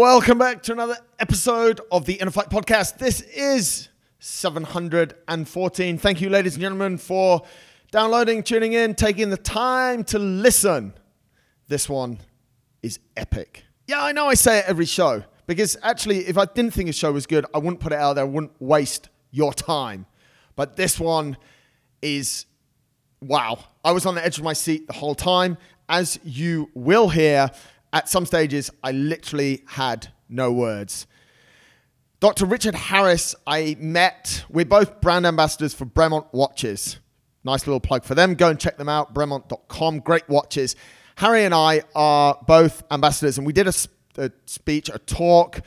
Welcome back to another episode of the Inner Fight Podcast. This is 714. Thank you, ladies and gentlemen, for downloading, tuning in, taking the time to listen. This one is epic. Yeah, I know I say it every show because actually, if I didn't think a show was good, I wouldn't put it out there, I wouldn't waste your time. But this one is wow. I was on the edge of my seat the whole time. As you will hear, at some stages, I literally had no words. Dr. Richard Harris, I met. We're both brand ambassadors for Bremont Watches. Nice little plug for them. Go and check them out, bremont.com. Great watches. Harry and I are both ambassadors, and we did a, a speech, a talk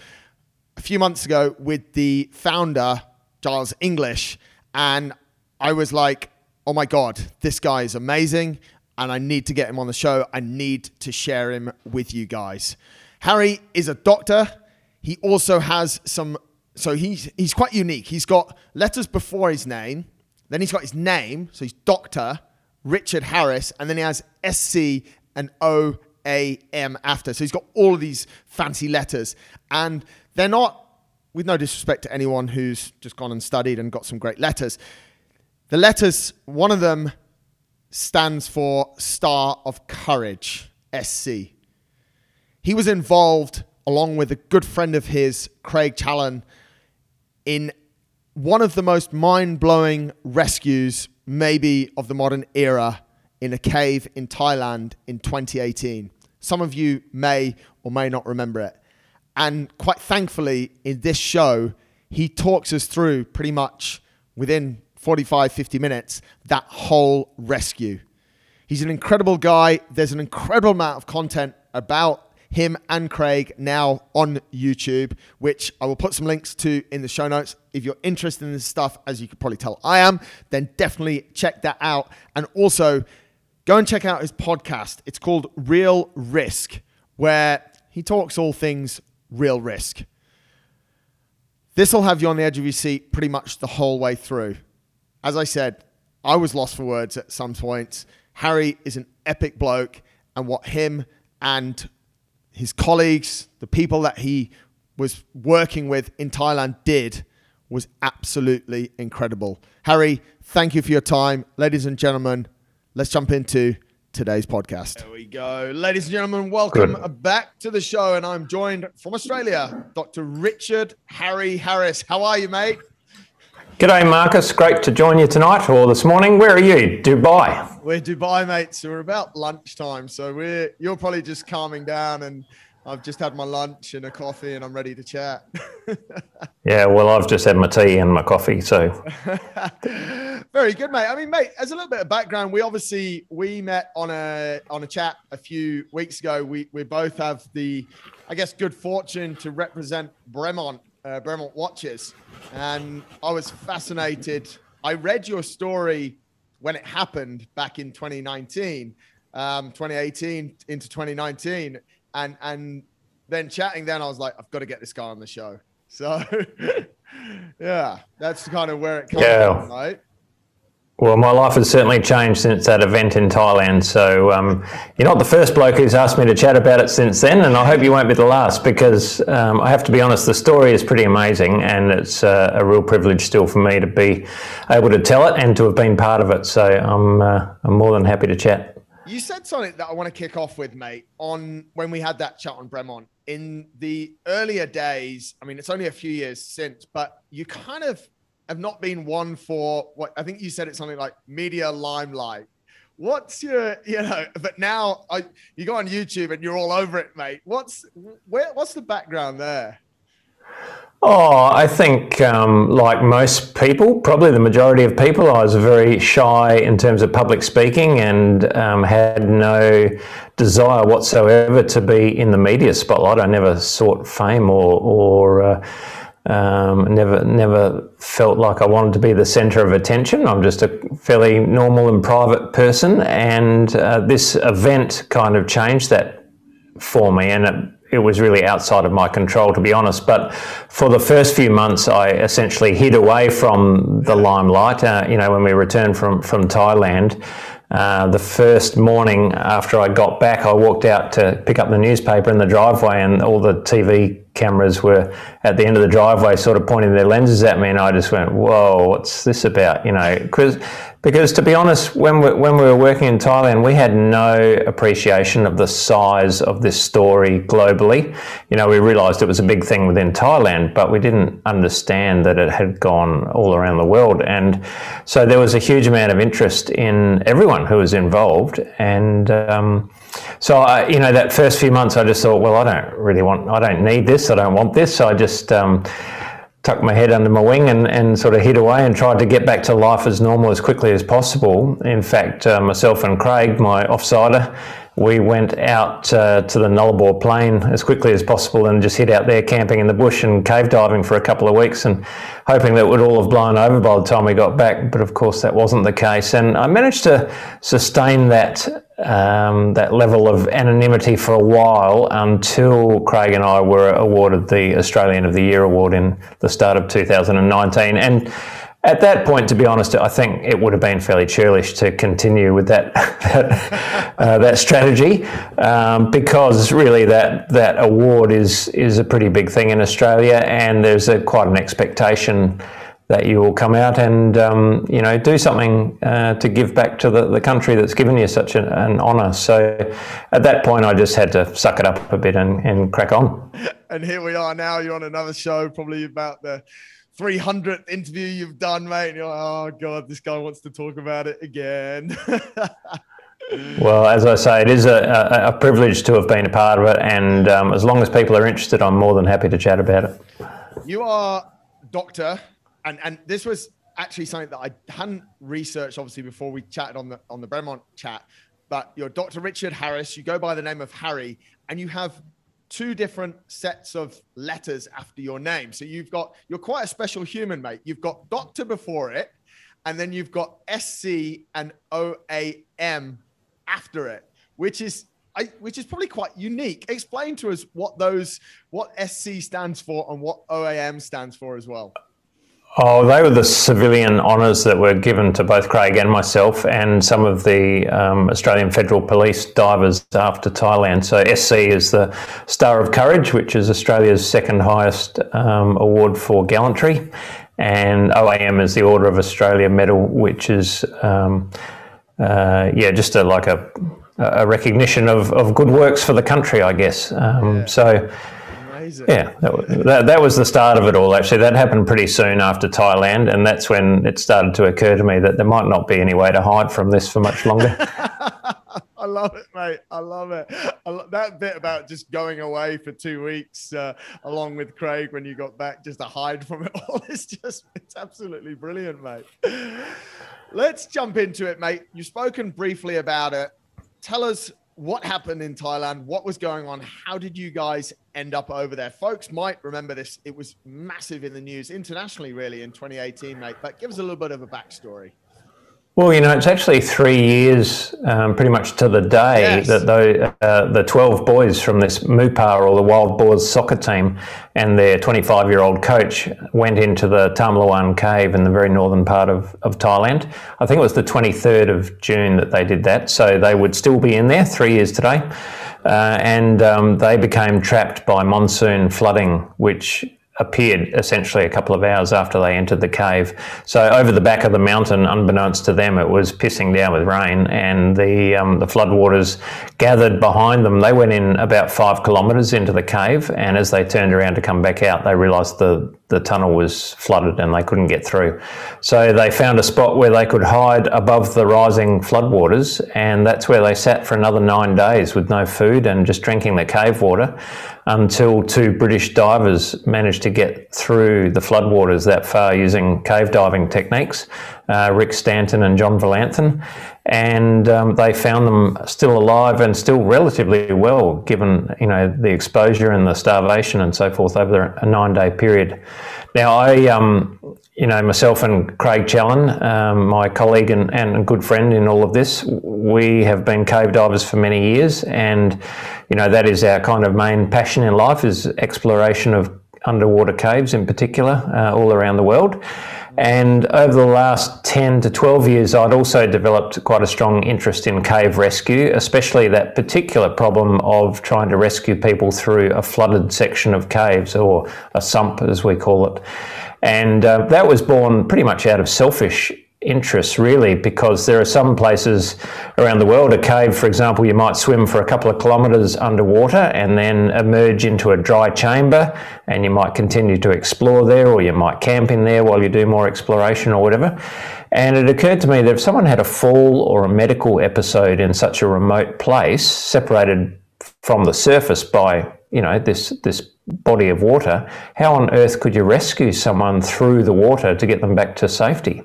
a few months ago with the founder, Giles English. And I was like, oh my God, this guy is amazing and I need to get him on the show. I need to share him with you guys. Harry is a doctor. He also has some, so he's, he's quite unique. He's got letters before his name, then he's got his name, so he's Dr. Richard Harris, and then he has SC and O A M after. So he's got all of these fancy letters, and they're not, with no disrespect to anyone who's just gone and studied and got some great letters. The letters, one of them stands for Star of Courage, SC. He was involved, along with a good friend of his, Craig Challen, in one of the most mind blowing rescues, maybe, of the modern era in a cave in Thailand in 2018. Some of you may or may not remember it. And quite thankfully, in this show, he talks us through pretty much within 45, 50 minutes, that whole rescue. He's an incredible guy. There's an incredible amount of content about him and Craig now on YouTube, which I will put some links to in the show notes. If you're interested in this stuff, as you could probably tell I am, then definitely check that out. And also go and check out his podcast. It's called Real Risk, where he talks all things real risk. This will have you on the edge of your seat pretty much the whole way through as I said, I was lost for words at some points. Harry is an epic bloke, and what him and his colleagues, the people that he was working with in Thailand, did was absolutely incredible. Harry, thank you for your time. Ladies and gentlemen, let's jump into today's podcast. There we go. Ladies and gentlemen, welcome Good. back to the show. And I'm joined from Australia, Dr. Richard Harry Harris. How are you, mate? G'day, Marcus. Great to join you tonight or this morning. Where are you? Dubai. We're Dubai, mate. So we're about lunchtime. So we're you're probably just calming down, and I've just had my lunch and a coffee, and I'm ready to chat. yeah, well, I've just had my tea and my coffee. So very good, mate. I mean, mate, as a little bit of background, we obviously we met on a on a chat a few weeks ago. We we both have the, I guess, good fortune to represent Bremont uh, Bremont watches, and I was fascinated. I read your story when it happened back in 2019, um, 2018 into 2019, and and then chatting. Then I was like, I've got to get this guy on the show. So, yeah, that's kind of where it comes yeah. from, right? Well, my life has certainly changed since that event in Thailand. So um, you're not the first bloke who's asked me to chat about it since then, and I hope you won't be the last because um, I have to be honest, the story is pretty amazing, and it's uh, a real privilege still for me to be able to tell it and to have been part of it. So I'm uh, I'm more than happy to chat. You said something that I want to kick off with, mate. On when we had that chat on Bremont in the earlier days. I mean, it's only a few years since, but you kind of have not been one for what I think you said it's something like media limelight. What's your, you know, but now I, you go on YouTube and you're all over it, mate. What's where? What's the background there? Oh, I think, um, like most people, probably the majority of people, I was very shy in terms of public speaking and um, had no desire whatsoever to be in the media spotlight. I never sought fame or, or uh, um, never, never felt like I wanted to be the centre of attention. I'm just a fairly normal and private person, and uh, this event kind of changed that for me, and it, it, was really outside of my control, to be honest. But for the first few months, I essentially hid away from the limelight. Uh, you know, when we returned from from Thailand. Uh, the first morning after I got back, I walked out to pick up the newspaper in the driveway, and all the TV cameras were at the end of the driveway, sort of pointing their lenses at me, and I just went, "Whoa, what's this about?" You know, because because to be honest, when we, when we were working in Thailand, we had no appreciation of the size of this story globally. You know, we realised it was a big thing within Thailand, but we didn't understand that it had gone all around the world, and so there was a huge amount of interest in everyone who was involved, and. Um, so I, you know, that first few months, I just thought, well, I don't really want, I don't need this, I don't want this. So I just um, tucked my head under my wing and, and sort of hid away and tried to get back to life as normal as quickly as possible. In fact, uh, myself and Craig, my offsider, we went out uh, to the Nullarbor Plain as quickly as possible and just hid out there camping in the bush and cave diving for a couple of weeks and hoping that would all have blown over by the time we got back. But of course, that wasn't the case. And I managed to sustain that um, that level of anonymity for a while until Craig and I were awarded the Australian of the Year award in the start of 2019. And at that point, to be honest, I think it would have been fairly churlish to continue with that that, uh, that strategy um, because really that that award is is a pretty big thing in Australia, and there's a, quite an expectation that you will come out and um, you know do something uh, to give back to the, the country that's given you such an, an honour. So at that point, I just had to suck it up a bit and, and crack on. And here we are now. You're on another show, probably about the 300th interview you've done, mate. And you're like, oh god, this guy wants to talk about it again. well, as I say, it is a, a, a, privilege to have been a part of it, and um, as long as people are interested, I'm more than happy to chat about it. You are doctor and and this was actually something that I hadn't researched obviously before we chatted on the on the Bremont chat. But you're Dr. Richard Harris. You go by the name of Harry, and you have two different sets of letters after your name. So you've got you're quite a special human, mate. You've got Doctor before it, and then you've got SC and OAM after it, which is I, which is probably quite unique. Explain to us what those what SC stands for and what OAM stands for as well. Oh, they were the civilian honours that were given to both Craig and myself, and some of the um, Australian Federal Police divers after Thailand. So, SC is the Star of Courage, which is Australia's second highest um, award for gallantry, and OAM is the Order of Australia Medal, which is, um, uh, yeah, just a, like a, a recognition of, of good works for the country, I guess. Um, yeah. So, Amazing. Yeah, that, that, that, was the start of it all. Actually, that happened pretty soon after Thailand, and that's when it started to occur to me that there might not be any way to hide from this for much longer. I love it, mate. I love it. I that bit about just going away for two weeks, uh, along with Craig, when you got back, just to hide from it all, is just—it's absolutely brilliant, mate. Let's jump into it, mate. You've spoken briefly about it. Tell us what happened in Thailand? What was going on? How did you guys end up over there? Folks might remember this. It was massive in the news internationally, really, in 2018, mate. But give us a little bit of a backstory. Well, you know, it's actually three years, um, pretty much to the day, yes. that the, uh, the 12 boys from this Moo Pa or the Wild Boars soccer team and their 25 year old coach went into the Tham Luang cave in the very northern part of, of Thailand. I think it was the 23rd of June that they did that. So they would still be in there three years today. Uh, and um, they became trapped by monsoon flooding, which appeared essentially a couple of hours after they entered the cave. So over the back of the mountain, unbeknownst to them, it was pissing down with rain, and the um, the floodwaters gathered behind them. They went in about five kilometres into the cave, and as they turned around to come back out, they realised the the tunnel was flooded and they couldn't get through. So they found a spot where they could hide above the rising floodwaters, and that's where they sat for another nine days with no food and just drinking the cave water until two British divers managed to get through the floodwaters that far using cave diving techniques, uh, Rick Stanton and John Volanthen. And um, they found them still alive and still relatively well, given you know the exposure and the starvation and so forth over a nine-day period. Now, I, um, you know, myself and Craig Challen, um, my colleague and, and good friend in all of this, we have been cave divers for many years, and you know that is our kind of main passion in life is exploration of underwater caves in particular, uh, all around the world. And over the last 10 to 12 years, I'd also developed quite a strong interest in cave rescue, especially that particular problem of trying to rescue people through a flooded section of caves, or a sump as we call it. And uh, that was born pretty much out of selfish interests, really, because there are some places around the world, a cave, for example, you might swim for a couple of kilometres underwater and then emerge into a dry chamber, and you might continue to explore there, or you might camp in there while you do more exploration or whatever. And it occurred to me that if someone had a fall or a medical episode in such a remote place, separated from the surface by you know this this body of water, how on earth could you rescue someone through the water to get them back to safety?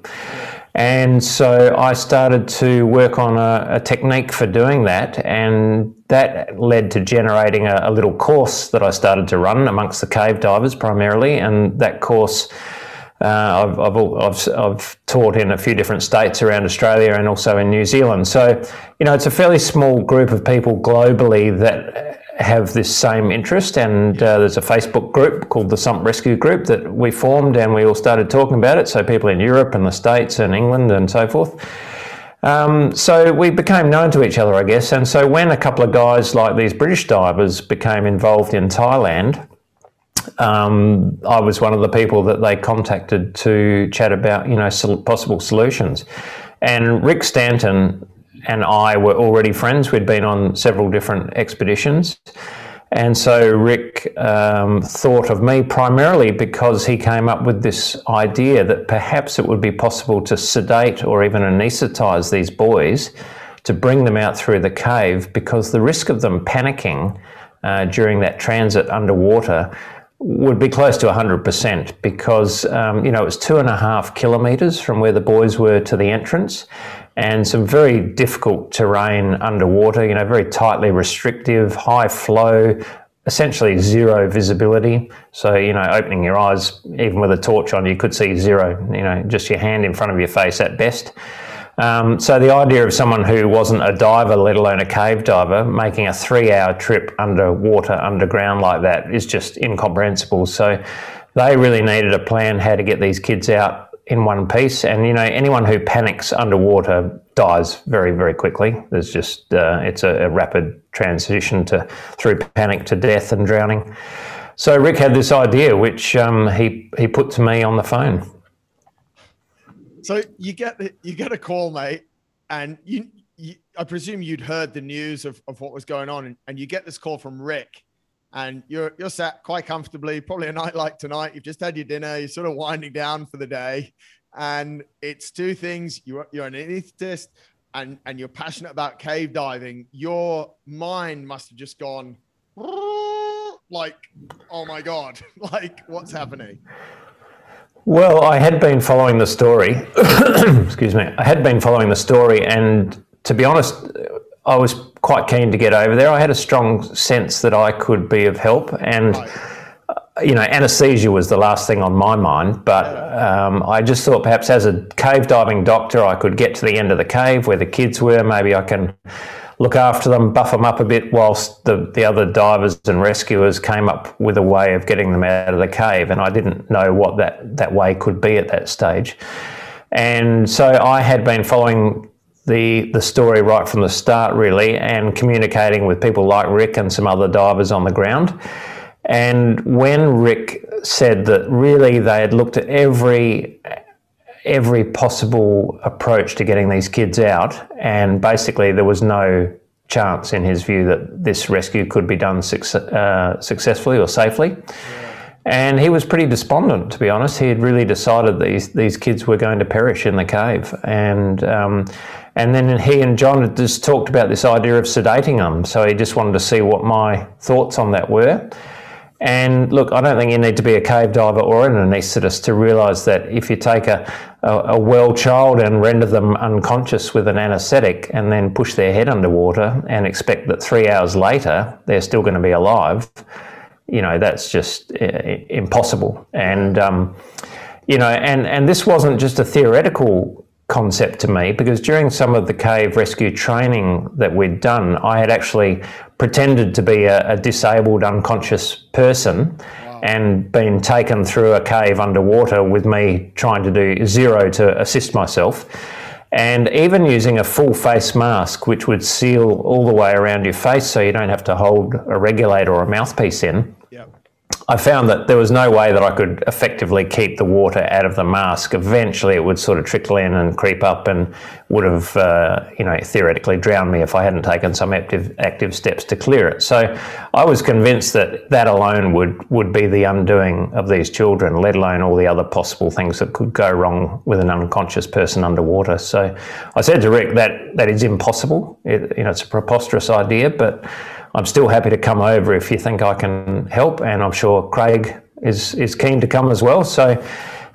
And so I started to work on a, a, technique for doing that, and that led to generating a, a, little course that I started to run amongst the cave divers primarily. And that course uh, I've, I've, I've, I've, taught in a few different states around Australia and also in New Zealand. So, you know, it's a fairly small group of people globally that have this same interest. And uh, there's a Facebook group called the Sump Rescue Group that we formed, and we all started talking about it. So people in Europe and the States and England and so forth. Um, so we became known to each other, I guess. And so when a couple of guys like these British divers became involved in Thailand, um, I was one of the people that they contacted to chat about, you know, possible solutions. And Rick Stanton and I were already friends. We'd been on several different expeditions. And so Rick um, thought of me primarily because he came up with this idea that perhaps it would be possible to sedate or even anaesthetize these boys to bring them out through the cave because the risk of them panicking uh, during that transit underwater would be close to 100% because, um, you know, it was two and a half kilometres from where the boys were to the entrance and some very difficult terrain underwater, you know, very tightly restrictive, high flow, essentially zero visibility. So, you know, opening your eyes, even with a torch on, you could see zero, you know, just your hand in front of your face at best. Um, so the idea of someone who wasn't a diver, let alone a cave diver, making a three-hour trip underwater, underground like that is just incomprehensible. So they really needed a plan how to get these kids out in one piece. And you know, anyone who panics underwater dies very, very quickly. There's just uh, it's a, a, rapid transition to through panic to death and drowning. So Rick had this idea, which um, he he put to me on the phone. So you get the, you get a call, mate, and you, you I presume you'd heard the news of, of what was going on, and, and you get this call from Rick and you're you're sat quite comfortably, probably a night like tonight. You've just had your dinner, you're sort of winding down for the day, and it's two things: you're you're an anesthetist, and and you're passionate about cave diving. Your mind must have just gone like, oh my god, like what's happening? Well, I had been following the story. Excuse me. I had been following the story, and to be honest, I was quite keen to get over there. I had a strong sense that I could be of help, and right. you know, anaesthesia was the last thing on my mind. But um, I just thought perhaps as a cave diving doctor, I could get to the end of the cave where the kids were. Maybe I can look after them, buff them up a bit, whilst the, the other divers and rescuers came up with a way of getting them out of the cave. And I didn't know what that, that way could be at that stage. And so I had been following the the story right from the start, really, and communicating with people like Rick and some other divers on the ground. And when Rick said that really they had looked at every every possible approach to getting these kids out, and basically there was no chance in his view that this rescue could be done uh, successfully or safely. And he was pretty despondent, to be honest. He had really decided these these kids were going to perish in the cave, and um, and then he and John had just talked about this idea of sedating them. So he just wanted to see what my thoughts on that were. And look, I don't think you need to be a cave diver or an anaesthetist to realise that if you take a, a, a, well child and render them unconscious with an anaesthetic and then push their head underwater and expect that three hours later they're still going to be alive, you know, that's just uh, impossible. And, um, you know, and, and this wasn't just a theoretical concept to me because during some of the cave rescue training that we'd done, I had actually pretended to be a, a disabled, unconscious person. Wow. and been taken through a cave underwater with me trying to do zero to assist myself. And even using a full face mask, which would seal all the way around your face so you don't have to hold a regulator or a mouthpiece in, I found that there was no way that I could effectively keep the water out of the mask. Eventually, it would sort of trickle in and creep up, and would have, uh, you know, theoretically drowned me if I hadn't taken some active active steps to clear it. So, I was convinced that that alone would would be the undoing of these children, let alone all the other possible things that could go wrong with an unconscious person underwater. So, I said to Rick that that is impossible. It, you know, it's a preposterous idea, but I'm still happy to come over if you think I can help, and I'm sure Craig is is keen to come as well. So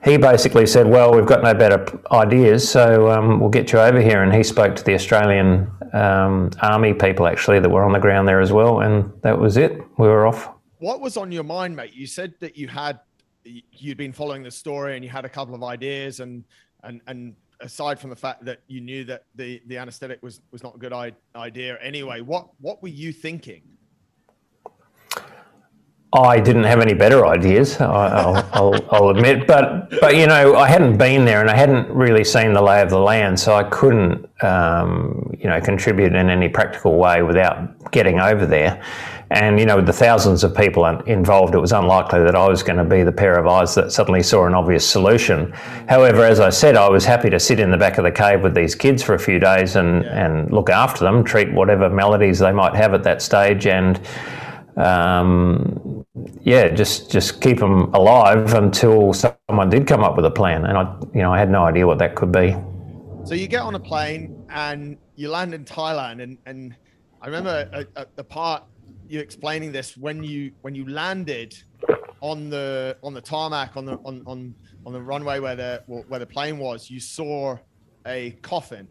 he basically said, "Well, we've got no better ideas, so um, we'll get you over here." And he spoke to the Australian um, Army people actually that were on the ground there as well, and that was it. We were off. What was on your mind, mate? You said that you had you'd been following the story and you had a couple of ideas and and and aside from the fact that you knew that the the anesthetic was was not a good idea anyway, what what were you thinking? I didn't have any better ideas. I'll, I'll, I'll, admit, but but you know, I hadn't been there and I hadn't really seen the lay of the land, so I couldn't um, you know contribute in any practical way without getting over there. And you know, with the thousands of people involved, it was unlikely that I was going to be the pair of eyes that suddenly saw an obvious solution. However, as I said, I was happy to sit in the back of the cave with these kids for a few days and, yeah. and look after them, treat whatever maladies they might have at that stage, and um, yeah, just just keep them alive until someone did come up with a plan. And I, you know, I had no idea what that could be. So you get on a plane and you land in Thailand, and and I remember a, a, the part you explaining this when you when you landed on the on the tarmac on the on on, on the runway where the where the plane was you saw a coffin.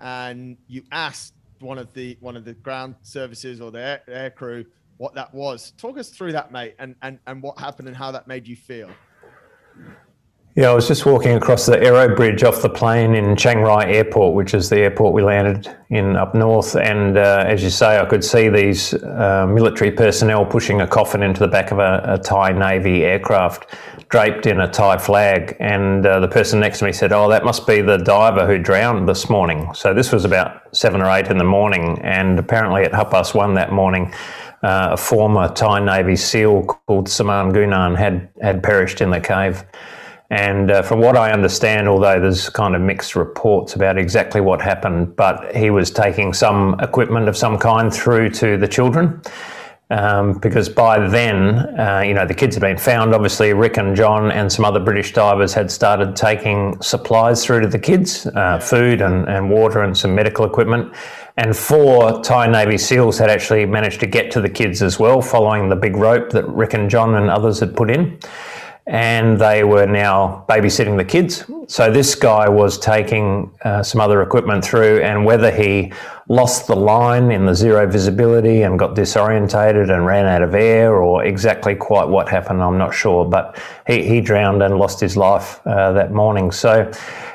And you asked one of the one of the ground services or the air, air crew what that was. Talk us through that mate and and and what happened and how that made you feel yeah, I was just walking across the aero bridge off the plane in Chiang Rai Airport, which is the airport we landed in up north. And uh, as you say, I could see these uh, military personnel pushing a coffin into the back of a, a Thai Navy aircraft draped in a Thai flag. And uh, the person next to me said, Oh, that must be the diver who drowned this morning. So this was about seven or eight in the morning. And apparently at half past one that morning, uh, a former Thai Navy SEAL called Saman Gunan had, had perished in the cave. And uh, from what I understand, although there's kind of mixed reports about exactly what happened, but he was taking some equipment of some kind through to the children. Um, because by then, uh, you know, the kids had been found. Obviously, Rick and John and some other British divers had started taking supplies through to the kids uh, food and, and water and some medical equipment. And four Thai Navy SEALs had actually managed to get to the kids as well, following the big rope that Rick and John and others had put in and they were now babysitting the kids. So this guy was taking uh, some other equipment through, and whether he lost the line in the zero visibility and got disorientated and ran out of air, or exactly quite what happened, I'm not sure. But he, he drowned and lost his life uh, that morning. So.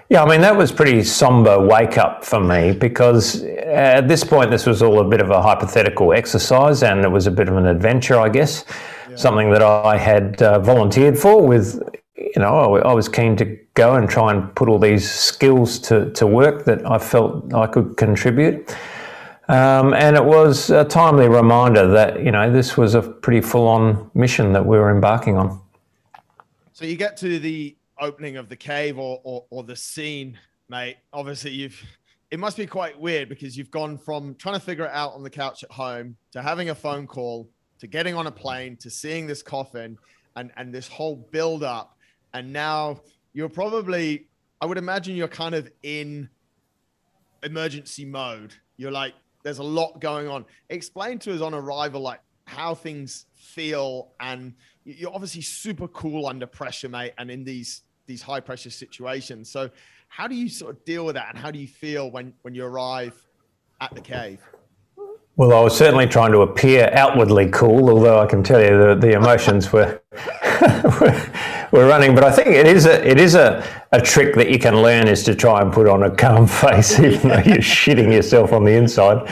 Yeah, I mean, that was pretty somber wake up for me because at this point, this was all a bit of a hypothetical exercise and it was a bit of an adventure, I guess something that I had uh, volunteered for. With you know, I, I, was keen to go and try and put all these skills to, to work that I felt I could contribute. Um, and it was a timely reminder that you know this was a pretty full-on mission that we were embarking on. So you get to the opening of the cave or, or, or the scene, mate. Obviously, you've it must be quite weird because you've gone from trying to figure it out on the couch at home to having a phone call to getting on a plane to seeing this coffin and and this whole build up. And now you're probably i would imagine you're kind of in emergency mode. You're like there's a lot going on. Explain to us on arrival like how things feel. And you're obviously super cool under pressure mate and in these these high pressure situations. So how do you sort of deal with that? And how do you feel when when you arrive at the cave Well, I was certainly trying to appear outwardly cool, although I can tell you the, the emotions were, were running. But I think it is a it is a, a trick that you can learn is to try and put on a calm face, even though you're shitting yourself on the inside.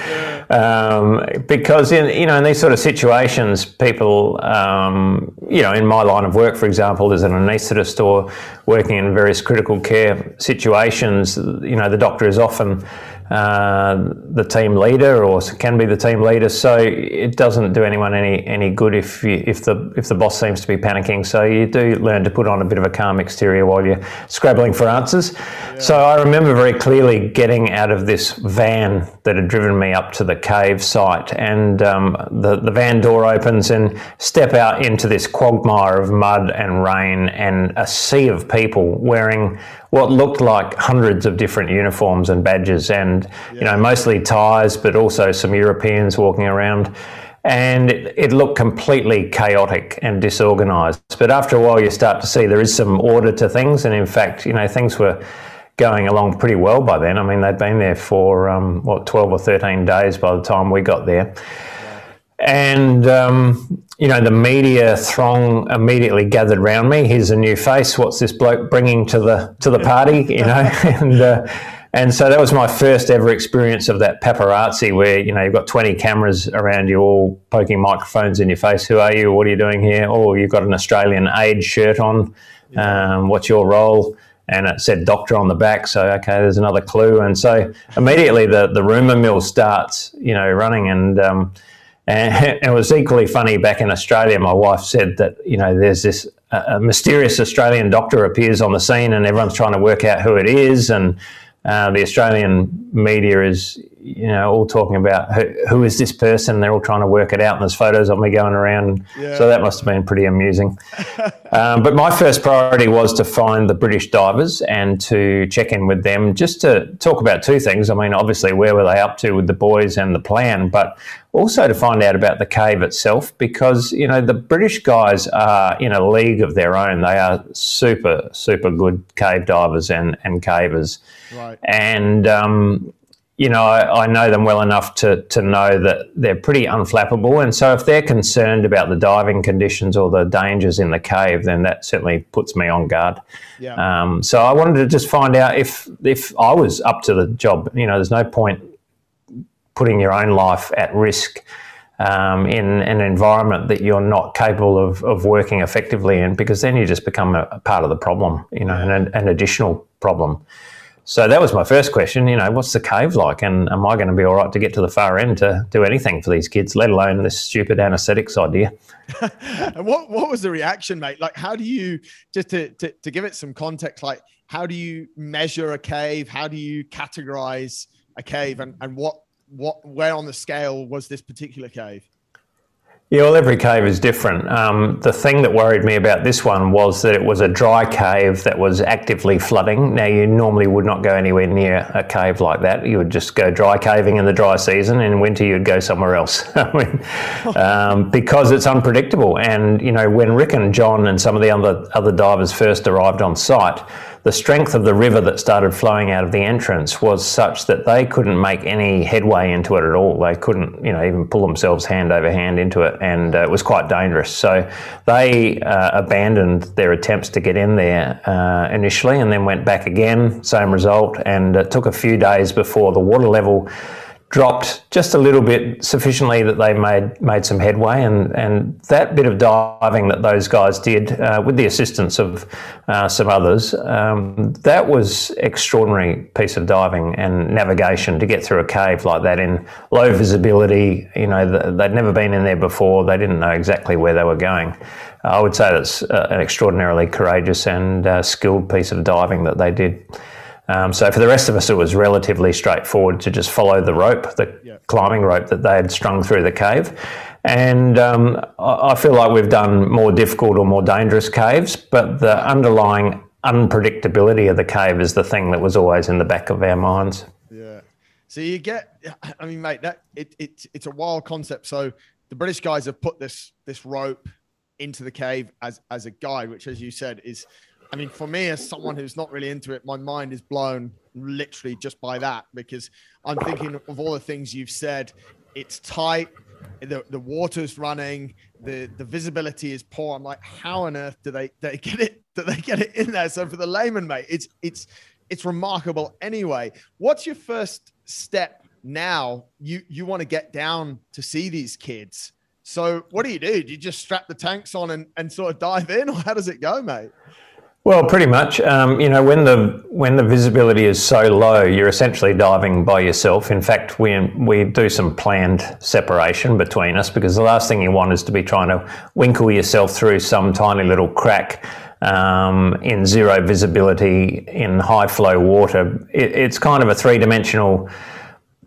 Um, because in you know in these sort of situations, people um, you know in my line of work, for example, as an anaesthetist or working in various critical care situations, you know the doctor is often uh, the team leader or can be the team leader. So it doesn't do anyone any any good if you, if the if the boss seems to be panicking. So you do learn to put on a bit of a calm exterior while you're scrabbling for answers. Yeah. So I remember very clearly getting out of this van that had driven me up to the cave site, and um, the the van door opens and step out into this quagmire of mud and rain and a sea of people wearing what looked like hundreds of different uniforms and badges, and yeah. you know mostly Thais, but also some Europeans walking around. And it, it looked completely chaotic and disorganised. But after a while, you start to see there is some order to things, and in fact, you know things were going along pretty well by then. I mean, they'd been there for um, what twelve or thirteen days by the time we got there, and um, you know, the media throng immediately gathered around me. Here's a new face. What's this bloke bringing to the to the party? You know, and uh, and so that was my first ever experience of that paparazzi, where you know you've got 20 cameras around you, all poking microphones in your face. Who are you? What are you doing here? Oh, you've got an Australian aid shirt on. Um, what's your role? And it said doctor on the back. So okay, there's another clue. And so immediately the the rumor mill starts, you know, running and. Um, and it was equally funny back in Australia. My wife said that, you know, there's this uh, mysterious Australian doctor appears on the scene and everyone's trying to work out who it is. And uh, the Australian media is, you know, all talking about who, who is this person. They're all trying to work it out, and there's photos of me going around. Yeah. So that must have been pretty amusing. um, but my first priority was to find the British divers and to check in with them, just to talk about two things. I mean, obviously, where were they up to with the boys and the plan, but also to find out about the cave itself, because you know the British guys are in a league of their own. They are super, super good cave divers and and cavers. Right. And um, you know, I, I, know them well enough to, to know that they're pretty unflappable. And so if they're concerned about the diving conditions or the dangers in the cave, then that certainly puts me on guard. Yeah. Um, so I wanted to just find out if if I was up to the job. You know, there's no point putting your own life at risk um, in an environment that you're not capable of, of working effectively in, because then you just become a, a part of the problem, you know, an, an additional problem. So that was my first question. You know, what's the cave like, and am I going to be all right to get to the far end to do anything for these kids, let alone this stupid anaesthetics idea? and what what was the reaction, mate? Like, how do you just to, to to give it some context? Like, how do you measure a cave? How do you categorize a cave, and and what what where on the scale was this particular cave? Yeah, well, every cave is different. Um, the thing that worried me about this one was that it was a dry cave that was actively flooding. Now, you normally would not go anywhere near a cave like that. You would just go dry caving in the dry season, and in winter you'd go somewhere else. Um, because it's unpredictable. And you know, when Rick and John and some of the other other divers first arrived on site the strength of the river that started flowing out of the entrance was such that they couldn't make any headway into it at all. They couldn't, you know, even pull themselves hand over hand into it, and uh, it was quite dangerous. So they uh, abandoned their attempts to get in there uh, initially, and then went back again. Same result, and it took a few days before the water level dropped just a little bit sufficiently that they made made some headway and and that bit of diving that those guys did uh, with the assistance of uh, some others um, that was extraordinary piece of diving and navigation to get through a cave like that in low visibility. You know they'd never been in there before. They didn't know exactly where they were going. I would say that's uh, an extraordinarily courageous and uh, skilled piece of diving that they did. Um, so for the rest of us, it was relatively straightforward to just follow the rope, the yeah. climbing rope that they had strung through the cave. And um, I feel like we've done more difficult or more dangerous caves, but the underlying unpredictability of the cave is the thing that was always in the back of our minds. Yeah. So you get, I mean, mate, that it, it it's a wild concept. So the British guys have put this this rope into the cave as as a guide, which, as you said, is I mean, for me, as someone who's not really into it, my mind is blown literally just by that because I'm thinking of all the things you've said. it's tight, the the water's running, the the visibility is poor. I'm like, how on earth do they they get it? Do they get it in there? So for the layman, mate, it's it's it's remarkable. Anyway, what's your first step now? You you want to get down to see these kids. So what do you do? Do you just strap the tanks on and, and sort of dive in, or how does it go, mate? Well, pretty much. Um, you know, when the when the visibility is so low, you're essentially diving by yourself. In fact, we we do some planned separation between us because the last thing you want is to be trying to winkle yourself through some tiny little crack um, in zero visibility in high flow water. It, it's kind of a three dimensional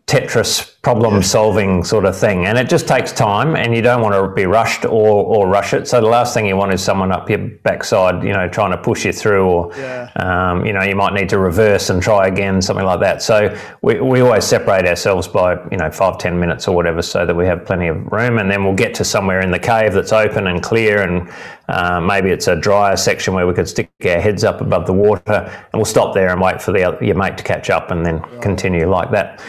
Tetris problem solving sort of thing. And it just takes time and you don't want to be rushed or, or rush it. So the last thing you want is someone up your backside, you know, trying to push you through or, yeah. um, you know, you might need to reverse and try again, something like that. So we, we always separate ourselves by, you know, five ten minutes or whatever so that we have plenty of room. And then we'll get to somewhere in the cave that's open and clear and uh, maybe it's a drier section where we could stick our heads up above the water and we'll stop there and wait for the, your mate to catch up and then right. continue like that.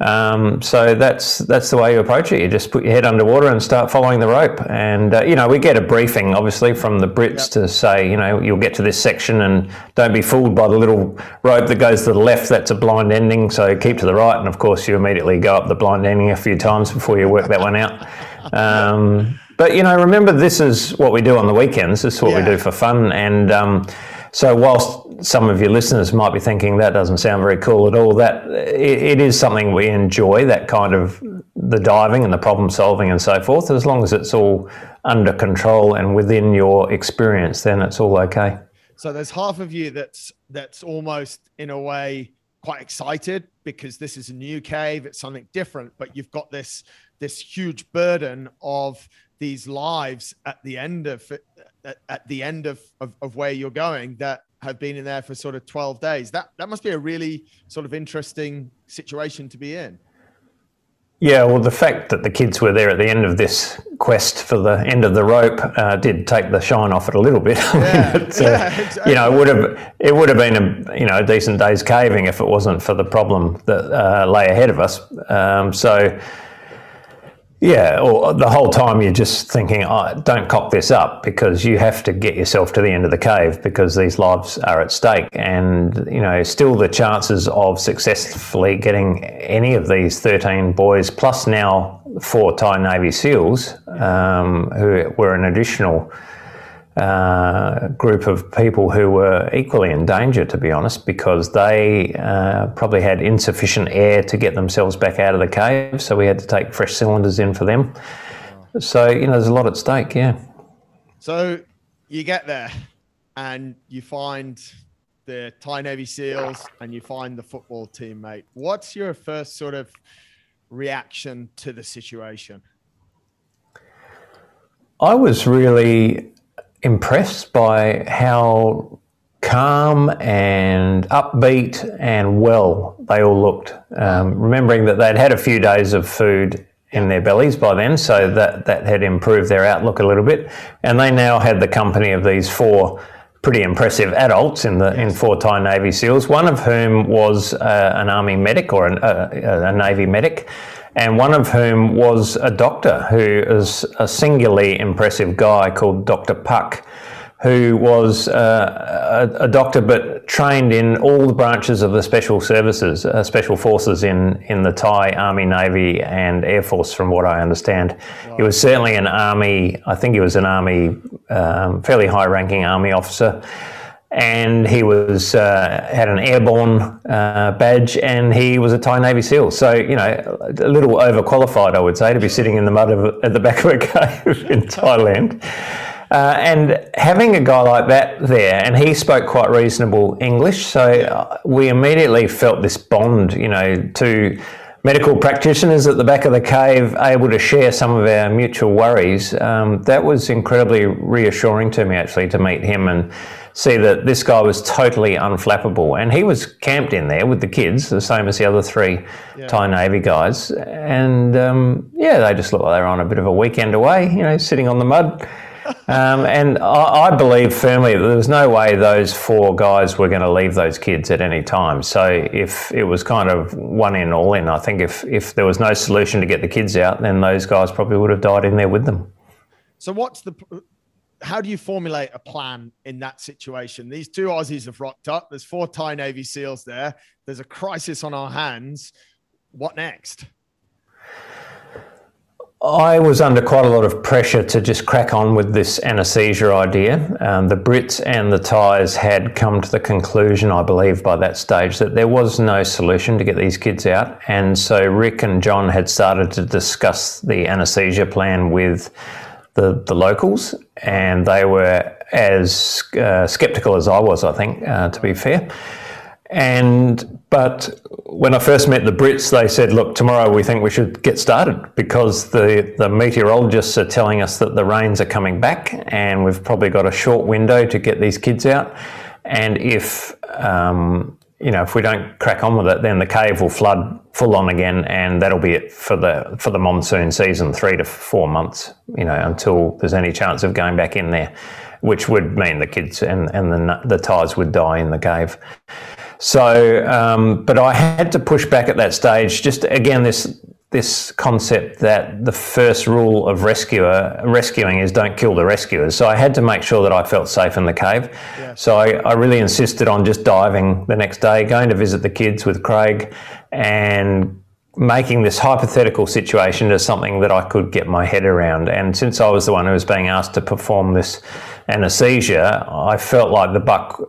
Um, so that's that's the way you approach it. You just put your head underwater and start following the rope. And uh, you know, we get a briefing obviously from the Brits yep. to say, you know, you'll get to this section and don't be fooled by the little rope that goes to the left. That's a blind ending. So keep to the right. And of course, you immediately go up the blind ending a few times before you work that one out. Um, but you know, remember this is what we do on the weekends. This is what yeah. we do for fun. And um, so whilst some of your listeners might be thinking that doesn't sound very cool at all. That it, it is something we enjoy. That kind of the diving and the problem solving and so forth. As long as it's all under control and within your experience, then it's all okay. So there's half of you that's that's almost in a way quite excited because this is a new cave. It's something different, but you've got this this huge burden of these lives at the end of at the end of, of, of where you're going that have been in there for sort of 12 days. That that must be a really sort of interesting situation to be in. Yeah, well, the fact that the kids were there at the end of this quest for the end of the rope uh, did take the shine off it a little bit. Yeah, uh, yeah exactly. You know, it would have it would have been a you know a decent day's caving if it wasn't for the problem that uh, lay ahead of us. Um, so yeah, or the whole time you're just thinking, oh, don't cock this up because you have to get yourself to the end of the cave because these lives are at stake. And, you know, still the chances of successfully getting any of these 13 boys, plus now four Thai Navy SEALs, um, who were an additional uh, group of people who were equally in danger, to be honest, because they uh, probably had insufficient air to get themselves back out of the cave. So we had to take fresh cylinders in for them. So, you know, there's a lot at stake, yeah. So you get there and you find the Thai Navy SEALs and you find the football team, mate. What's your first sort of reaction to the situation? I was really impressed by how calm and upbeat and well they all looked. Um, remembering that they'd had a few days of food in their bellies by then, so that, that had improved their outlook a little bit. And they now had the company of these four pretty impressive adults in the in four Thai Navy SEALs, one of whom was uh, an Army medic or an, uh, a Navy medic and one of whom was a doctor who is a singularly impressive guy called Dr. Pak, who was uh, a, a, doctor but trained in all the branches of the special services, uh, special forces in, in the Thai Army, Navy, and Air Force, from what I understand. Wow. He was certainly an Army, I think he was an Army, um, fairly high ranking Army officer and he was uh, had an airborne uh, badge, and he was a Thai Navy SEAL. So you know, a little overqualified, I would say, to be sitting in the mud of, at the back of a cave in Thailand. Uh, and having a guy like that there, and he spoke quite reasonable English, so we immediately felt this bond, you know, two medical practitioners at the back of the cave, able to share some of our mutual worries. Um, that was incredibly reassuring to me, actually, to meet him and see that this guy was totally unflappable. And he was camped in there with the kids, the same as the other three yeah. Thai Navy guys. And um, yeah, they just looked like they were on a bit of a weekend away, you know, sitting on the mud. um, and I, I, believe firmly that there was no way those four guys were going to leave those kids at any time. So if it was kind of one in, all in, I think if, if there was no solution to get the kids out, then those guys probably would have died in there with them. So what's the how do you formulate a plan in that situation? These two Aussies have rocked up. There's four Thai Navy SEALs there. There's a crisis on our hands. What next? I was under quite a lot of pressure to just crack on with this anaesthesia idea. Um, the Brits and the Thais had come to the conclusion, I believe, by that stage, that there was no solution to get these kids out. And so Rick and John had started to discuss the anaesthesia plan with the, the locals, and they were as uh, skeptical as I was, I think, uh, to be fair. And but when I first met the Brits, they said, "Look, tomorrow we think we should get started because the the meteorologists are telling us that the rains are coming back, and we've probably got a short window to get these kids out. And if um, you know, if we don't crack on with it, then the cave will flood full on again, and that'll be it for the for the monsoon season, three to four months. You know, until there's any chance of going back in there, which would mean the kids and and the the Thais would die in the cave. So, um, but I had to push back at that stage. Just again, this this concept that the first rule of rescuer rescuing is don't kill the rescuers. So I had to make sure that I felt safe in the cave. Yeah. So I, I, really insisted on just diving the next day, going to visit the kids with Craig, and making this hypothetical situation as something that I could get my head around. And since I was the one who was being asked to perform this anesthesia, I felt like the buck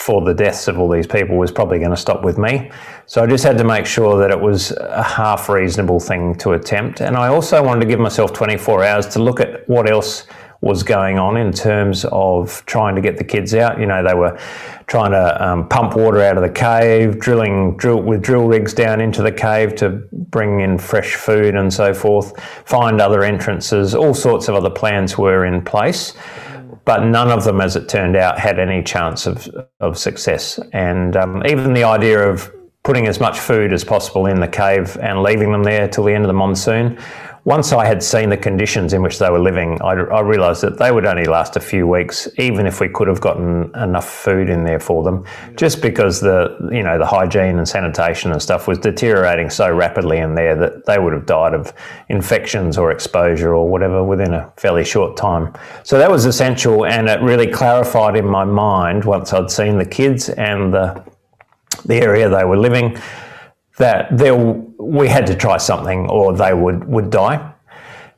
for the deaths of all these people was probably going to stop with me. So I just had to make sure that it was a half reasonable thing to attempt. And I also wanted to give myself 24 hours to look at what else was going on in terms of trying to get the kids out. You know, they were trying to um, pump water out of the cave, drilling drill with drill rigs down into the cave to bring in fresh food and so forth, find other entrances. All sorts of other plans were in place but none of them, as it turned out, had any chance of, of success. And um, even the idea of putting as much food as possible in the cave and leaving them there till the end of the monsoon once I had seen the conditions in which they were living, I, I, realised that they would only last a few weeks, even if we could have gotten enough food in there for them, just because the you know the hygiene and sanitation and stuff was deteriorating so rapidly in there that they would have died of infections or exposure or whatever within a fairly short time. So that was essential, and it really clarified in my mind once I'd seen the kids and the the area they were living that there we had to try something or they would, would die.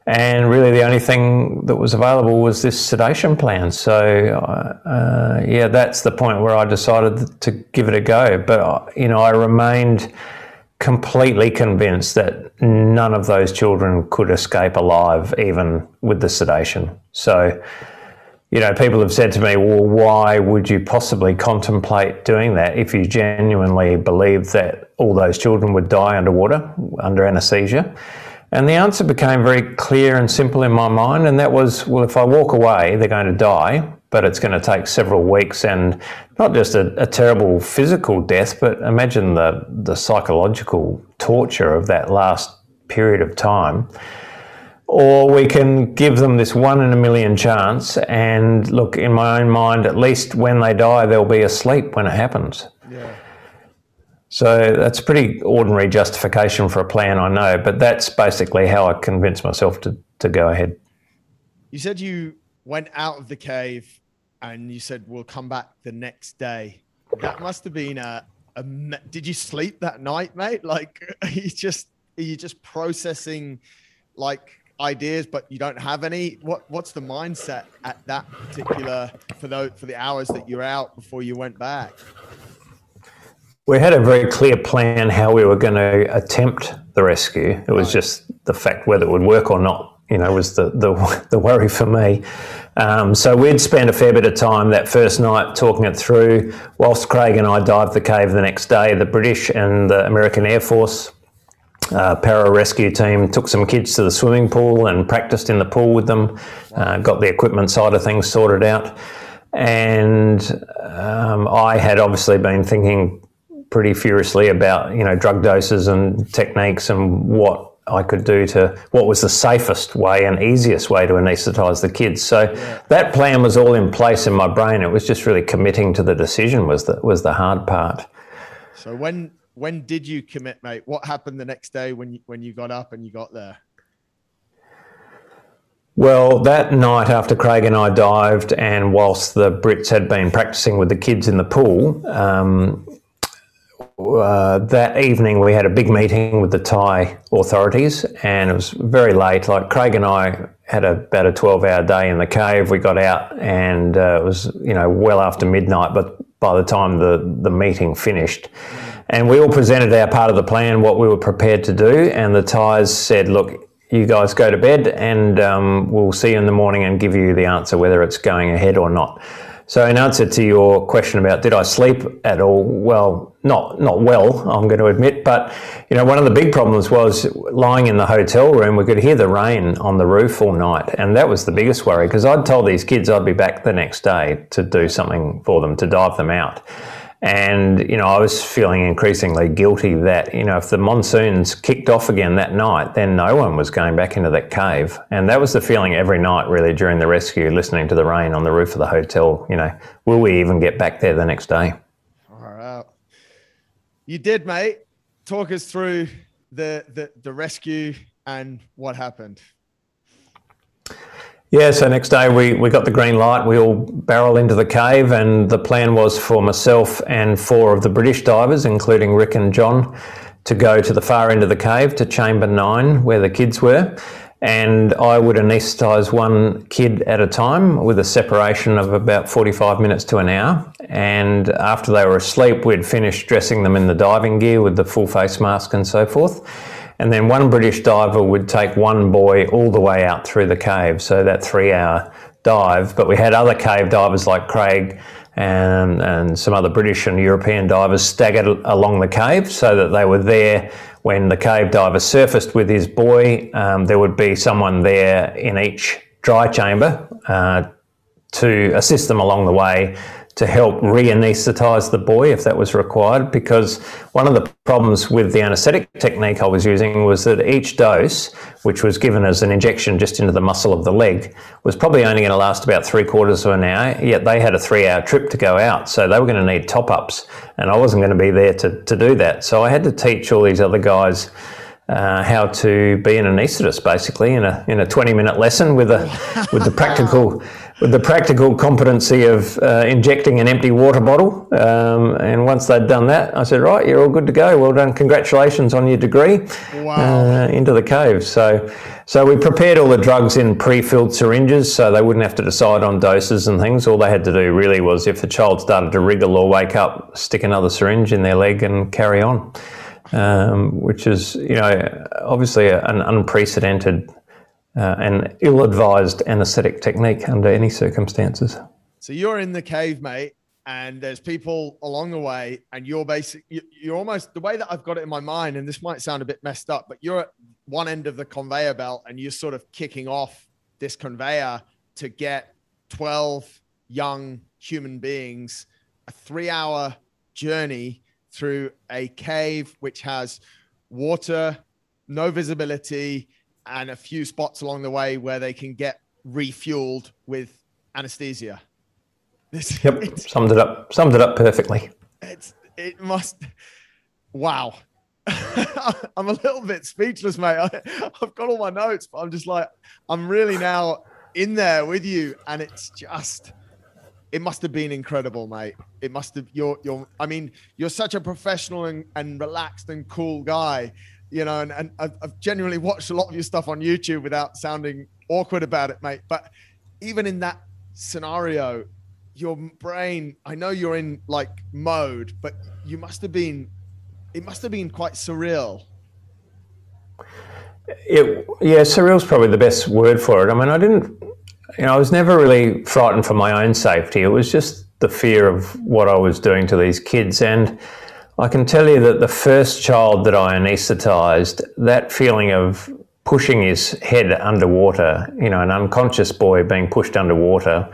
And really, the only thing that was available was this sedation plan. So, uh, yeah, that's the point where I decided to give it a go. But, uh, you know, I remained completely convinced that none of those children could escape alive, even with the sedation. So, you know, people have said to me, well, why would you possibly contemplate doing that if you genuinely believe that all those children would die underwater, under anaesthesia? And the answer became very clear and simple in my mind, and that was, well, if I walk away, they're going to die, but it's going to take several weeks and not just a, a terrible physical death, but imagine the, the psychological torture of that last period of time or we can give them this one in a million chance and look in my own mind at least when they die they'll be asleep when it happens. Yeah. so that's pretty ordinary justification for a plan i know but that's basically how i convinced myself to, to go ahead. You said you went out of the cave and you said we'll come back the next day. That must have been a, a did you sleep that night mate? Like are you just are you just processing like ideas, but you don't have any. What what's the mindset at that particular for those for the hours that you're out before you went back? We had a very clear plan how we were going to attempt the rescue. It was right. just the fact whether it would work or not. You know, was the the, the worry for me. Um, so we'd spend a fair bit of time that first night talking it through. Whilst Craig and I dived the cave the next day, the British and the American Air Force uh, pararescue team took some kids to the swimming pool and practiced in the pool with them, uh, got the equipment side of things sorted out. And um, I had obviously been thinking pretty furiously about, you know, drug doses and techniques and what I could do to what was the safest way and easiest way to anaesthetize the kids. So yeah. that plan was all in place in my brain. It was just really committing to the decision was the was the hard part. So when when did you commit, mate? What happened the next day when you when you got up and you got there? Well, that night after Craig and I dived, and whilst the Brits had been practicing with the kids in the pool, um, uh, that evening we had a big meeting with the Thai authorities, and it was very late. Like Craig and I had a, about a twelve-hour day in the cave. We got out, and uh, it was you know well after midnight. But by the time the the meeting finished, and we all presented our part of the plan, what we were prepared to do, and the Thais said, "Look, you guys go to bed, and um, we'll see you in the morning and give you the answer whether it's going ahead or not." So, in answer to your question about did I sleep at all? Well, not not well, I'm going to admit. But you know, one of the big problems was lying in the hotel room. We could hear the rain on the roof all night, and that was the biggest worry because I'd told these kids I'd be back the next day to do something for them to dive them out. And, you know, I was feeling increasingly guilty that, you know, if the monsoons kicked off again that night, then no one was going back into that cave. And that was the feeling every night, really, during the rescue, listening to the rain on the roof of the hotel. You know, will we even get back there the next day? All right. You did, mate. Talk us through the, the, the rescue and what happened. Yeah, so next day we, we got the green light. We all barrel into the cave, and the plan was for myself and four of the British divers, including Rick and John, to go to the far end of the cave to chamber nine, where the kids were. And I would anaesthetise one kid at a time with a separation of about 45 minutes to an hour. And after they were asleep, we'd finish dressing them in the diving gear with the full face mask and so forth and then one British diver would take one boy all the way out through the cave, so that three hour dive. But we had other cave divers like Craig and, and some other British and European divers staggered along the cave so that they were there when the cave diver surfaced with his boy. Um, there would be someone there in each dry chamber uh, to assist them along the way to help re-anaesthetize the boy if that was required because one of the problems with the anaesthetic technique I was using was that each dose, which was given as an injection just into the muscle of the leg, was probably only going to last about three quarters of an hour, yet they had a three hour trip to go out. So they were going to need top ups, and I wasn't going to be there to, to do that. So I had to teach all these other guys. Uh, how to be an anaesthetist, basically, in a in a twenty minute lesson with a with the practical the practical competency of uh, injecting an empty water bottle. Um, and once they'd done that, I said, "Right, you're all good to go. Well done. Congratulations on your degree." Wow. Uh, into the cave. So, so we prepared all the drugs in pre-filled syringes, so they wouldn't have to decide on doses and things. All they had to do really was, if the child started to wriggle or wake up, stick another syringe in their leg and carry on. Um, which is, you know, obviously an unprecedented uh, an ill-advised anaesthetic technique under any circumstances. So you're in the cave, mate, and there's people along the way, and you're basic. You're almost the way that I've got it in my mind, and this might sound a bit messed up, but you're at one end of the conveyor belt, and you're sort of kicking off this conveyor to get 12 young human beings a three-hour journey through a cave which has water, no visibility, and a few spots along the way where they can get refueled with anesthesia. This, yep, summed it up. Summed it up perfectly. It's it must. Wow, I'm a little bit speechless, mate. I, I've got all my notes, but I'm just like, I'm really now in there with you, and it's just. It must have been incredible, mate. It must have. You're, you're. I mean, you're such a professional and, and relaxed and cool guy you know, and, and I've, I've genuinely watched a lot of your stuff on YouTube without sounding awkward about it, mate. But even in that scenario, your brain, I know you're in like mode, but you must have been, it must have been quite surreal. It, yeah, surreal's probably the best word for it. I mean, I didn't, you know, I was never really frightened for my own safety. It was just the fear of what I was doing to these kids. And, I can tell you that the first child that I anaesthetised, that feeling of pushing his head underwater, you know, an unconscious boy being pushed underwater,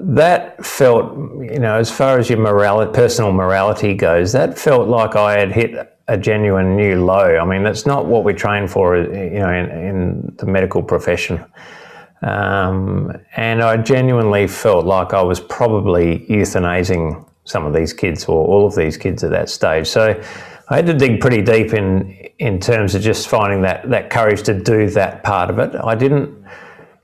that felt, you know, as far as your morality, personal morality goes, that felt like I had hit a genuine new low. I mean, that's not what we train for, you know, in, in the medical profession. Um, and I genuinely felt like I was probably euthanizing some of these kids or all of these kids at that stage. So I had to dig pretty deep in in terms of just finding that that courage to do that part of it. I didn't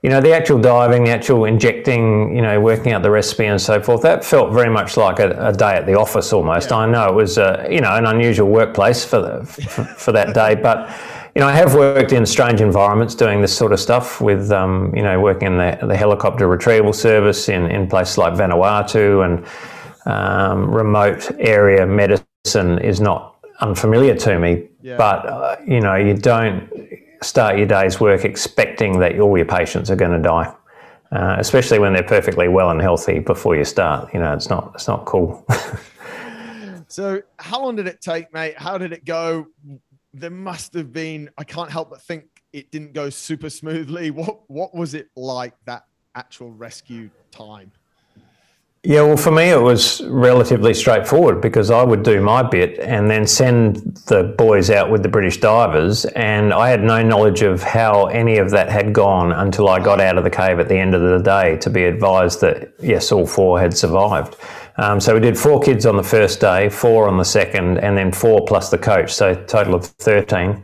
you know, the actual diving, the actual injecting, you know, working out the recipe and so forth, that felt very much like a, a day at the office almost. Yeah. I know it was, uh, you know, an unusual workplace for, the, for, for, that day, but, you know, I have worked in strange environments doing this sort of stuff with, um, you know, working in the, the helicopter retrieval service in, in places like Vanuatu and um, remote area medicine is not unfamiliar to me. Yeah. But, uh, you know, you don't start your day's work expecting that all your patients are going to die, uh, especially when they're perfectly well and healthy before you start. You know, it's not it's not cool. so, how long did it take, mate? How did it go? There must have been. I can't help but think it didn't go super smoothly. What what was it like that actual rescue time? Yeah, well, for me, it was relatively straightforward because I would do my bit and then send the boys out with the British divers. And I had no knowledge of how any of that had gone until I got out of the cave at the end of the day to be advised that, yes, all four had survived. Um, so we did four kids on the first day, four on the second, and then four plus the coach, so total of 13.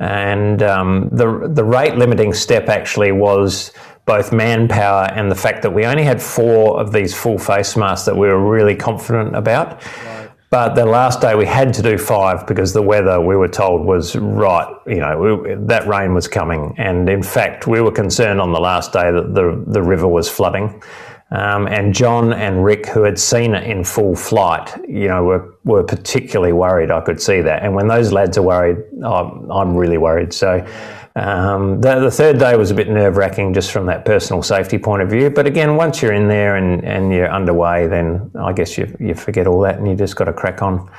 And um, the, the rate limiting step actually was both manpower and the fact that we only had four of these full face masks that we were really confident about. Right. But the last day we had to do five because the weather we were told was right. You know we, that rain was coming, and in fact we were concerned on the last day that the the river was flooding. Um, and John and Rick, who had seen it in full flight, you know, were, were particularly worried. I could see that. And when those lads are worried, I'm, I'm really worried. So um, the, the, third day was a bit nerve wracking just from that personal safety point of view. But again, once you're in there and, and you're underway, then I guess you, you forget all that and you just got to crack on.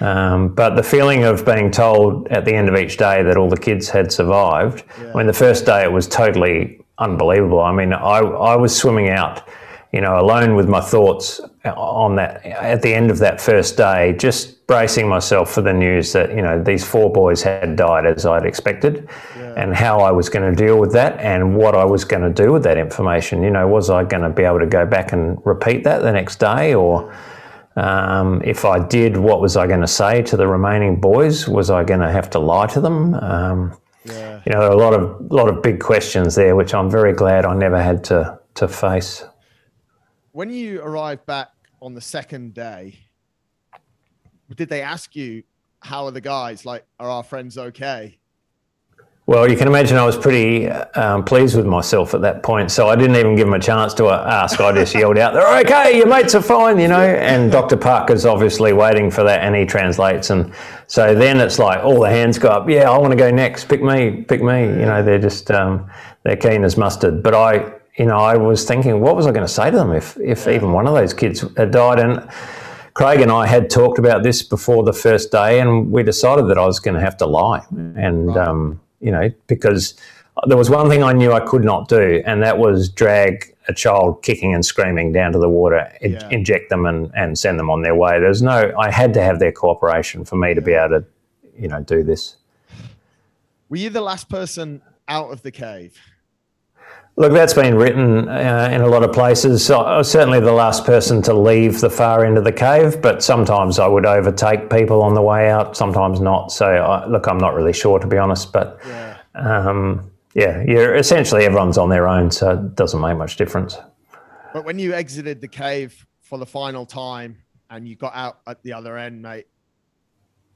Um, but the feeling of being told at the end of each day that all the kids had survived, yeah. I mean, the first day it was totally unbelievable. I mean, I, I was swimming out you know, alone with my thoughts on that at the end of that first day, just bracing myself for the news that, you know, these four boys had died as I'd expected yeah. and how I was going to deal with that and what I was going to do with that information. You know, was I going to be able to go back and repeat that the next day or um, if I did, what was I going to say to the remaining boys? Was I going to have to lie to them? Um, yeah. You know, a lot of lot of big questions there, which I'm very glad I never had to to face when you arrived back on the second day, did they ask you how are the guys? Like, are our friends okay? Well, you can imagine I was pretty um, pleased with myself at that point, so I didn't even give them a chance to ask. I just yelled out, "They're okay. Your mates are fine," you know. And Dr. Pak's obviously waiting for that, and he translates. And so then it's like all the hands go up. Yeah, I want to go next. Pick me. Pick me. You know, they're just um, they're keen as mustard. But I you know, I was thinking, what was I going to say to them if, if even one of those kids had died? And Craig and I had talked about this before the first day, and we decided that I was going to have to lie. And, right. um, you know, because there was one thing I knew I could not do, and that was drag a child kicking and screaming down to the water, yeah. inject them, and, and send them on their way. There's no, I had to have their cooperation for me to be able to, you know, do this. Were you the last person out of the cave? Look, that's been written uh, in a lot of places. I was certainly the last person to leave the far end of the cave, but sometimes I would overtake people on the way out, sometimes not. So, I, look, I'm not really sure to be honest, but yeah. Um, yeah, you're essentially everyone's on their own, so it doesn't make much difference. But when you exited the cave for the final time and you got out at the other end, mate,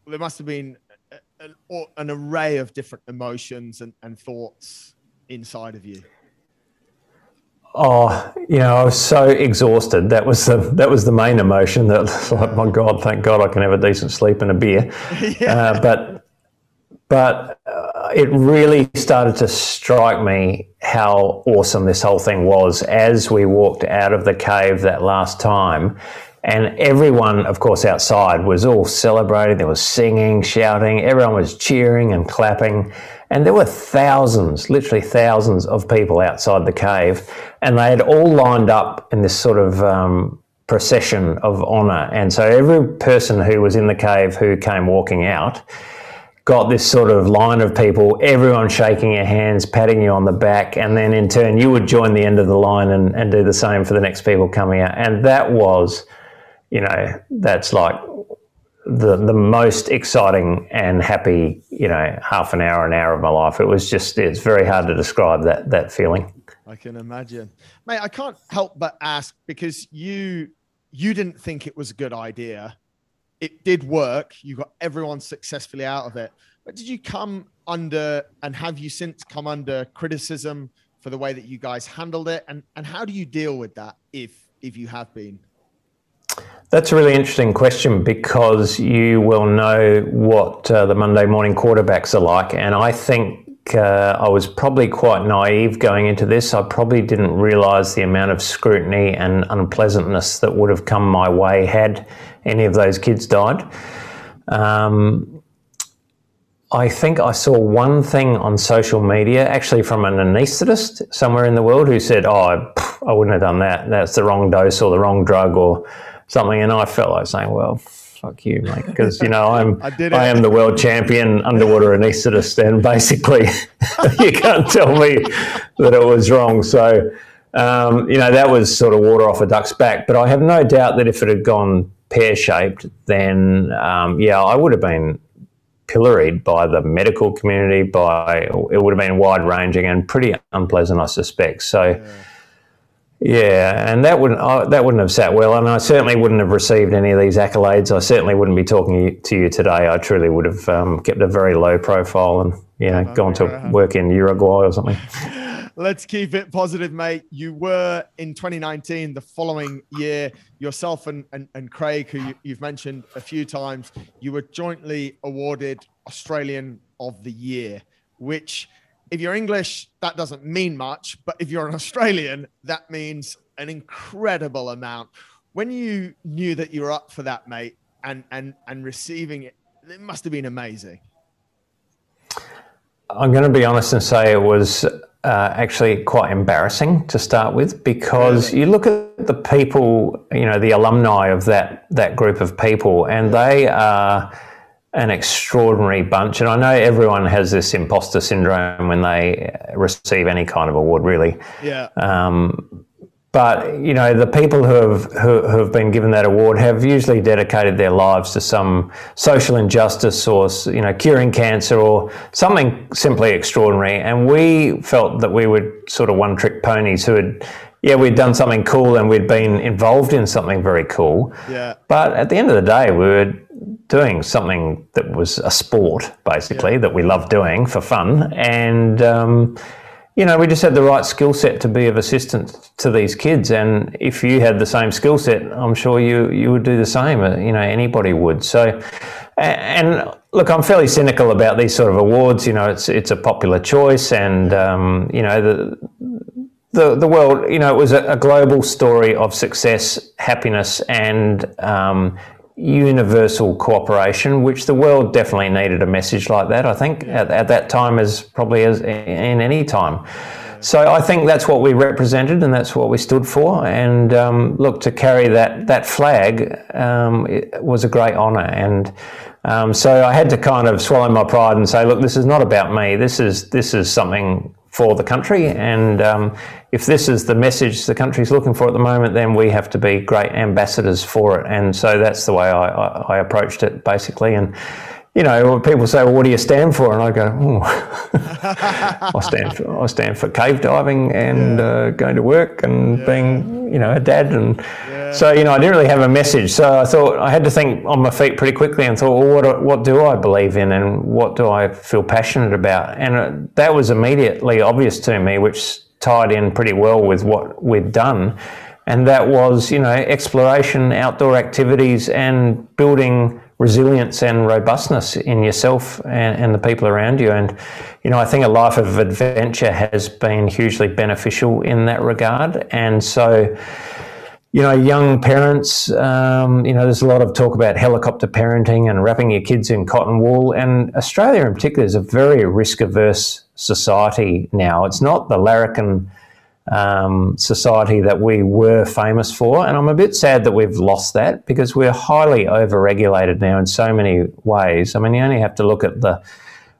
there must have been an, an array of different emotions and, and thoughts inside of you. Oh, you know, I was so exhausted. That was the that was the main emotion. That was like, my God, thank God I can have a decent sleep and a beer. yeah. uh, but but uh, it really started to strike me how awesome this whole thing was as we walked out of the cave that last time. And everyone, of course, outside was all celebrating. There was singing, shouting. Everyone was cheering and clapping. And there were thousands, literally thousands of people outside the cave, and they had all lined up in this sort of um, procession of honor. And so every person who was in the cave who came walking out got this sort of line of people, everyone shaking your hands, patting you on the back, and then in turn you would join the end of the line and, and do the same for the next people coming out. And that was, you know, that's like the the most exciting and happy, you know, half an hour, an hour of my life. It was just it's very hard to describe that that feeling. I can imagine. Mate, I can't help but ask because you you didn't think it was a good idea it did work. You got everyone successfully out of it. But did you come under and have you since come under criticism for the way that you guys handled it? And and how do you deal with that if if you have been? That's a really interesting question because you will know what uh, the Monday morning quarterbacks are like. And I think uh, I was probably quite naive going into this. I probably didn't realize the amount of scrutiny and unpleasantness that would have come my way had any of those kids died. Um, I think I saw one thing on social media, actually from an anaesthetist somewhere in the world, who said, "Oh, I wouldn't have done that. That's the wrong dose or the wrong drug or something." And I felt like saying, "Well, fuck you, mate," because you know I'm I, I, am the world champion underwater anaesthetist, and basically you can't tell me that it was wrong. So. Um, you know, that was sort of water off a duck's back. But I have no doubt that if it had gone pear shaped, then um, yeah, I would have been pilloried by the medical community. By it would have been wide ranging and pretty unpleasant, I suspect. So. Yeah. Yeah, and that wouldn't uh, that wouldn't have sat well, and I certainly wouldn't have received any of these accolades. I certainly wouldn't be talking to you today. I truly would have um, kept a very low profile and you know gone to work in Uruguay or something. Let's keep it positive, mate. You were in 2019, the following year, yourself and, and, and Craig, who you, have mentioned a few times, you were jointly awarded Australian of the Year, which, if you're English, that doesn't mean much. But if you're an Australian, that means an incredible amount. When you knew that you were up for that, mate, and, and, and receiving it, it must have been amazing. I'm going to be honest and say it was uh, actually quite embarrassing to start with because you look at the people, you know, the alumni of that that group of people, and they are an extraordinary bunch. And I know everyone has this imposter syndrome when they receive any kind of award, really. Yeah. Um, but you know, the people who have who, who, have been given that award have usually dedicated their lives to some social injustice, or you know, curing cancer, or something simply extraordinary. And we felt that we were sort of one-trick ponies who had, yeah, we'd done something cool and we'd been involved in something very cool. Yeah. But at the end of the day, we were doing something that was a sport, basically, yeah. that we loved doing for fun, and. Um, you know, we just had the right skill set to be of assistance to these kids. And if you had the same skill set, I'm sure you you would do the same. Uh, you know, anybody would. So, and look, I'm fairly cynical about these sort of awards. You know, it's it's a popular choice, and um, you know the. The, the world, you know, it was a, a global story of success, happiness, and um, universal cooperation, which the world definitely needed a message like that. I think at, at that time, as probably as in any time. So I think that's what we represented, and that's what we stood for. And um, look, to carry that that flag um, was a great honour, and um, so I had to kind of swallow my pride and say, look, this is not about me. This is this is something for the country. And um, if this is the message the country's looking for at the moment, then we have to be great ambassadors for it. And so that's the way I, I, I approached it, basically. And you know, people say, "Well, what do you stand for?" And I go, oh. "I stand for I stand for cave diving and yeah. uh, going to work and yeah. being, you know, a dad." And yeah. So, you know, I didn't really have a message. So I thought I had to think on my feet pretty quickly and thought, "Well, what what do I believe in and what do I feel passionate about?" And uh, that was immediately obvious to me, which tied in pretty well with what we'd done. And that was, you know, exploration, outdoor activities, and building resilience and robustness in yourself and, and, the people around you. And, you know, I think a life of adventure has been hugely beneficial in that regard. And so, you know, young parents, um, you know, there's a lot of talk about helicopter parenting and wrapping your kids in cotton wool. And Australia in particular is a very risk averse society now. It's not the larrikin um, society that we were famous for. And I'm a bit sad that we've lost that because we're highly over-regulated now in so many ways. I mean, you only have to look at the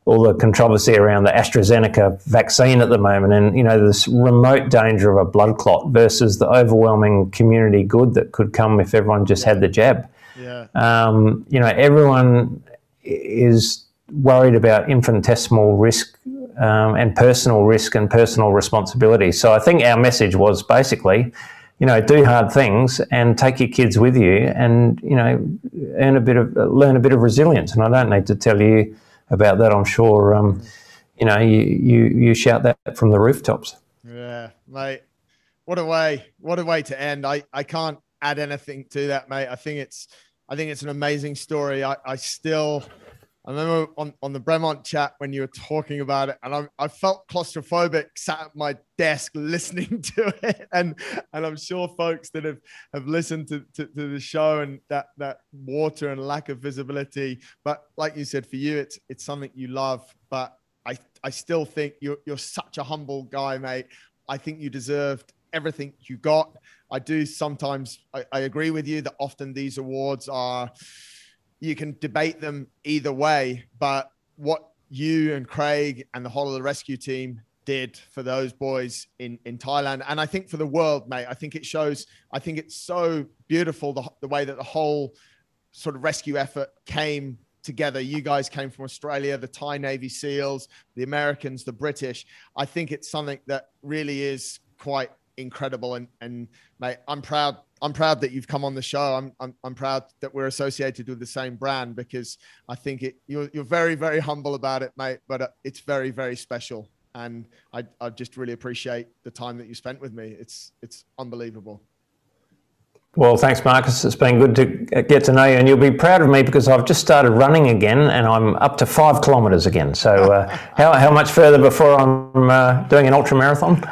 all the controversy around the AstraZeneca vaccine at the moment, and you know this remote danger of a blood clot versus the overwhelming community good that could come if everyone just had the jab. Yeah. Um, you know, everyone is worried about infinitesimal risk um, and personal risk and personal responsibility. So I think our message was basically, you know, do hard things and take your kids with you, and you know, earn a bit of learn a bit of resilience. And I don't need to tell you about that. I'm sure, um, you know, you, you you shout that from the rooftops. Yeah, mate. What a way! What a way to end. I I can't add anything to that, mate. I think it's I think it's an amazing story. I I still I remember on, on the Bremont chat when you were talking about it, and I, I felt claustrophobic sat at my desk listening to it. And and I'm sure folks that have, have listened to, to, to, the show and that that water and lack of visibility. But like you said, for you, it's it's something you love. But I I still think you're you're such a humble guy, mate. I think you deserved everything you got. I do sometimes I, I agree with you that often these awards are you can debate them either way, but what you and Craig and the whole of the rescue team did for those boys in in Thailand and I think for the world mate I think it shows I think it's so beautiful the, the way that the whole sort of rescue effort came together. You guys came from Australia the Thai Navy SEALs the Americans the British. I think it's something that really is quite incredible and and mate I'm proud I'm proud that you've come on the show. I'm, I'm, I'm proud that we're associated with the same brand because I think it you're, you're very very humble about it, mate. But uh, it's very very special, and I I just really appreciate the time that you spent with me. It's it's unbelievable. Well, thanks, Marcus. It's been good to get to know you, and you'll be proud of me because I've just started running again, and I'm up to five kilometres again. So, uh, how how much further before I'm uh, doing an ultra marathon?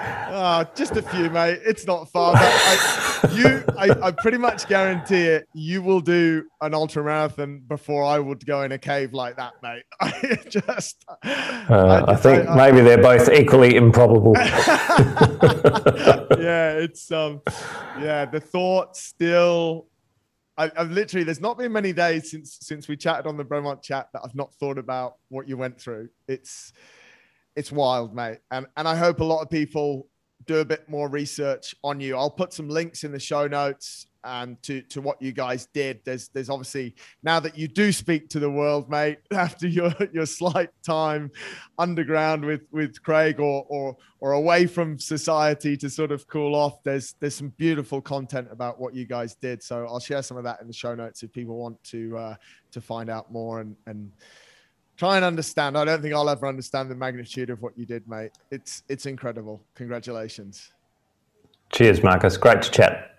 Uh, just a few, mate. It's not far. I, you, I, I, pretty much guarantee it. You will do an ultra marathon before I would go in a cave like that, mate. I just. Uh, I, I, think maybe they're both equally improbable. yeah, it's um, yeah. The thought still. I, have literally. There's not been many days since since we chatted on the Bremont chat that I've not thought about what you went through. It's it's wild, mate. And and I hope a lot of people do a bit more research on you. I'll put some links in the show notes and to to what you guys did. There's there's obviously now that you do speak to the world, mate, after your your slight time underground with with Craig or or or away from society to sort of cool off. There's there's some beautiful content about what you guys did. So I'll share some of that in the show notes if people want to uh, to find out more and and try and understand. I don't think I'll ever understand the magnitude of what you did, mate. It's it's incredible. Congratulations. Cheers, Marcus. Great to chat.